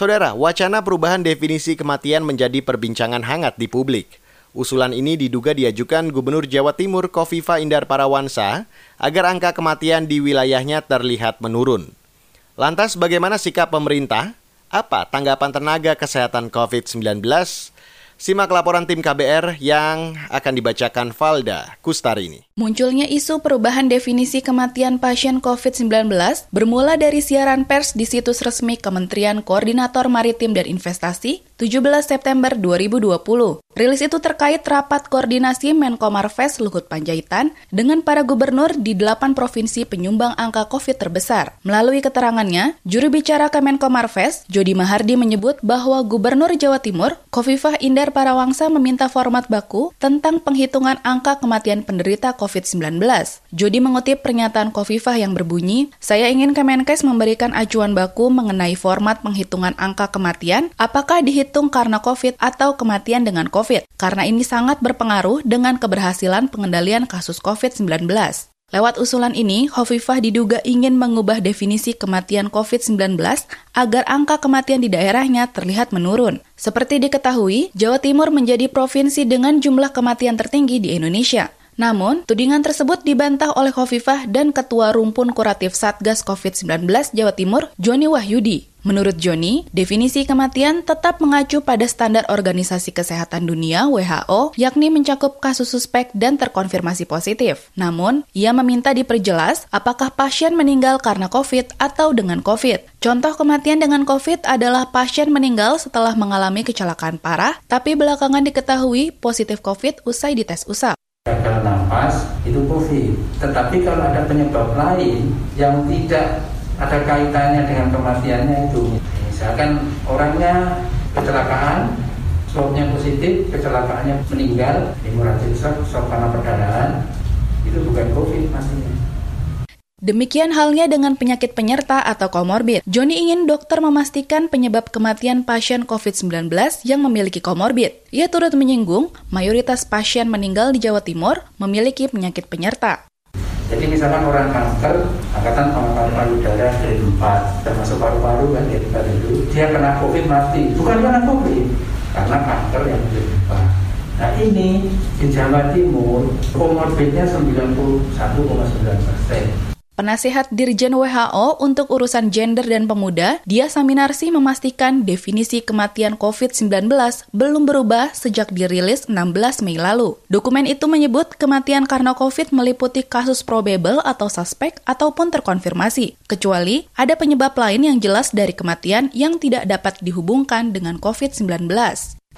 Saudara, wacana perubahan definisi kematian menjadi perbincangan hangat di publik. Usulan ini diduga diajukan Gubernur Jawa Timur Kofifa Indar Parawansa agar angka kematian di wilayahnya terlihat menurun. Lantas bagaimana sikap pemerintah? Apa tanggapan tenaga kesehatan COVID-19? Simak laporan tim KBR yang akan dibacakan Valda Kustarini. Munculnya isu perubahan definisi kematian pasien COVID-19 bermula dari siaran pers di situs resmi Kementerian Koordinator Maritim dan Investasi 17 September 2020. Rilis itu terkait rapat koordinasi Menko Marves Luhut Panjaitan dengan para gubernur di delapan provinsi penyumbang angka COVID terbesar. Melalui keterangannya, juru bicara Kemenko Marves, Jody Mahardi menyebut bahwa Gubernur Jawa Timur, Kofifah Indar Parawangsa meminta format baku tentang penghitungan angka kematian penderita COVID-19. Jody mengutip pernyataan Kofifah yang berbunyi, saya ingin Kemenkes memberikan acuan baku mengenai format penghitungan angka kematian, apakah dihitung karena COVID atau kematian dengan. COVID, karena ini sangat berpengaruh dengan keberhasilan pengendalian kasus COVID-19. Lewat usulan ini, Hovifah diduga ingin mengubah definisi kematian COVID-19 agar angka kematian di daerahnya terlihat menurun. Seperti diketahui, Jawa Timur menjadi provinsi dengan jumlah kematian tertinggi di Indonesia. Namun, tudingan tersebut dibantah oleh Hovifah dan Ketua Rumpun Kuratif Satgas COVID-19 Jawa Timur, Joni Wahyudi. Menurut Joni, definisi kematian tetap mengacu pada standar Organisasi Kesehatan Dunia WHO, yakni mencakup kasus suspek dan terkonfirmasi positif. Namun, ia meminta diperjelas apakah pasien meninggal karena COVID atau dengan COVID. Contoh kematian dengan COVID adalah pasien meninggal setelah mengalami kecelakaan parah, tapi belakangan diketahui positif COVID usai dites usap gagal nafas itu COVID. Tetapi kalau ada penyebab lain yang tidak ada kaitannya dengan kematiannya itu, misalkan orangnya kecelakaan, swabnya positif, kecelakaannya meninggal, hemorrhagic shock, shock karena perdarahan, itu bukan COVID pastinya. Demikian halnya dengan penyakit penyerta atau komorbid. Joni ingin dokter memastikan penyebab kematian pasien COVID-19 yang memiliki komorbid. Ia turut menyinggung mayoritas pasien meninggal di Jawa Timur memiliki penyakit penyerta. Jadi misalkan orang kanker, angkatan paru-paru payudara dari 4, termasuk paru-paru kan dari 4 itu, dia kena COVID mati. Bukan karena COVID, karena kanker yang dari 4. Nah ini di Jawa Timur komorbidnya 91,9 persen. Penasihat Dirjen WHO untuk urusan gender dan pemuda, Dia Saminarsi memastikan definisi kematian COVID-19 belum berubah sejak dirilis 16 Mei lalu. Dokumen itu menyebut kematian karena COVID meliputi kasus probable atau suspek ataupun terkonfirmasi, kecuali ada penyebab lain yang jelas dari kematian yang tidak dapat dihubungkan dengan COVID-19.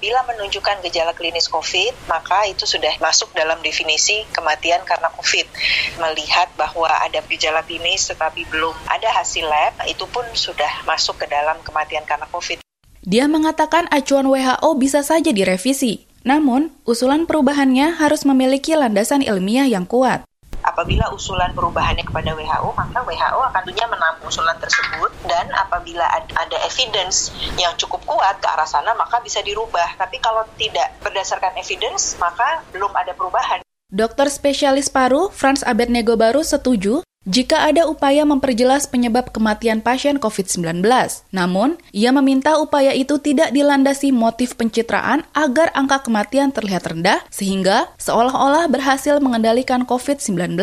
Bila menunjukkan gejala klinis COVID, maka itu sudah masuk dalam definisi kematian karena COVID. Melihat bahwa ada gejala klinis tetapi belum ada hasil lab, itu pun sudah masuk ke dalam kematian karena COVID. Dia mengatakan acuan WHO bisa saja direvisi, namun usulan perubahannya harus memiliki landasan ilmiah yang kuat apabila usulan perubahannya kepada WHO, maka WHO akan tentunya menampung usulan tersebut dan apabila ada evidence yang cukup kuat ke arah sana, maka bisa dirubah. Tapi kalau tidak berdasarkan evidence, maka belum ada perubahan. Dokter spesialis paru Franz Abednego Baru setuju jika ada upaya memperjelas penyebab kematian pasien COVID-19. Namun, ia meminta upaya itu tidak dilandasi motif pencitraan agar angka kematian terlihat rendah sehingga seolah-olah berhasil mengendalikan COVID-19.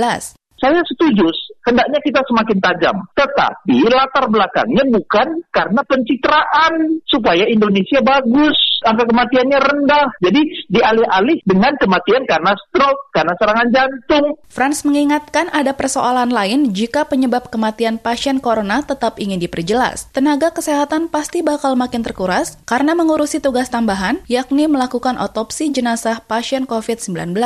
Saya setuju, hendaknya kita semakin tajam. Tetapi latar belakangnya bukan karena pencitraan supaya Indonesia bagus angka kematiannya rendah. Jadi dialih-alih dengan kematian karena stroke, karena serangan jantung. Franz mengingatkan ada persoalan lain jika penyebab kematian pasien corona tetap ingin diperjelas. Tenaga kesehatan pasti bakal makin terkuras karena mengurusi tugas tambahan, yakni melakukan otopsi jenazah pasien COVID-19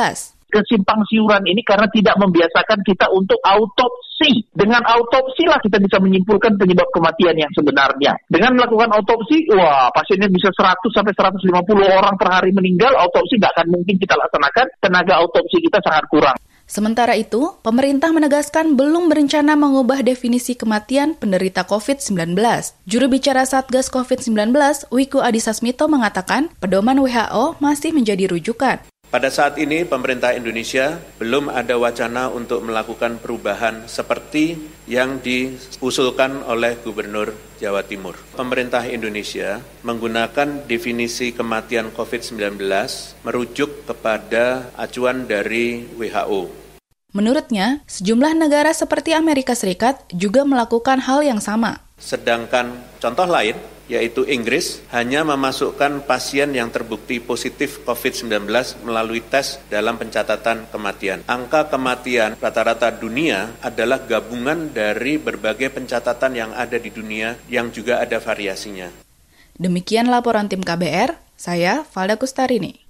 kesimpang siuran ini karena tidak membiasakan kita untuk autopsi. Dengan autopsi lah kita bisa menyimpulkan penyebab kematian yang sebenarnya. Dengan melakukan autopsi, wah pasiennya bisa 100 sampai 150 orang per hari meninggal, autopsi nggak akan mungkin kita laksanakan, tenaga autopsi kita sangat kurang. Sementara itu, pemerintah menegaskan belum berencana mengubah definisi kematian penderita COVID-19. Juru bicara Satgas COVID-19, Wiku Adhisa Smito mengatakan, pedoman WHO masih menjadi rujukan. Pada saat ini pemerintah Indonesia belum ada wacana untuk melakukan perubahan seperti yang diusulkan oleh Gubernur Jawa Timur. Pemerintah Indonesia menggunakan definisi kematian COVID-19 merujuk kepada acuan dari WHO. Menurutnya, sejumlah negara seperti Amerika Serikat juga melakukan hal yang sama. Sedangkan contoh lain, yaitu Inggris, hanya memasukkan pasien yang terbukti positif COVID-19 melalui tes dalam pencatatan kematian. Angka kematian rata-rata dunia adalah gabungan dari berbagai pencatatan yang ada di dunia yang juga ada variasinya. Demikian laporan tim KBR, saya Valda Kustarini.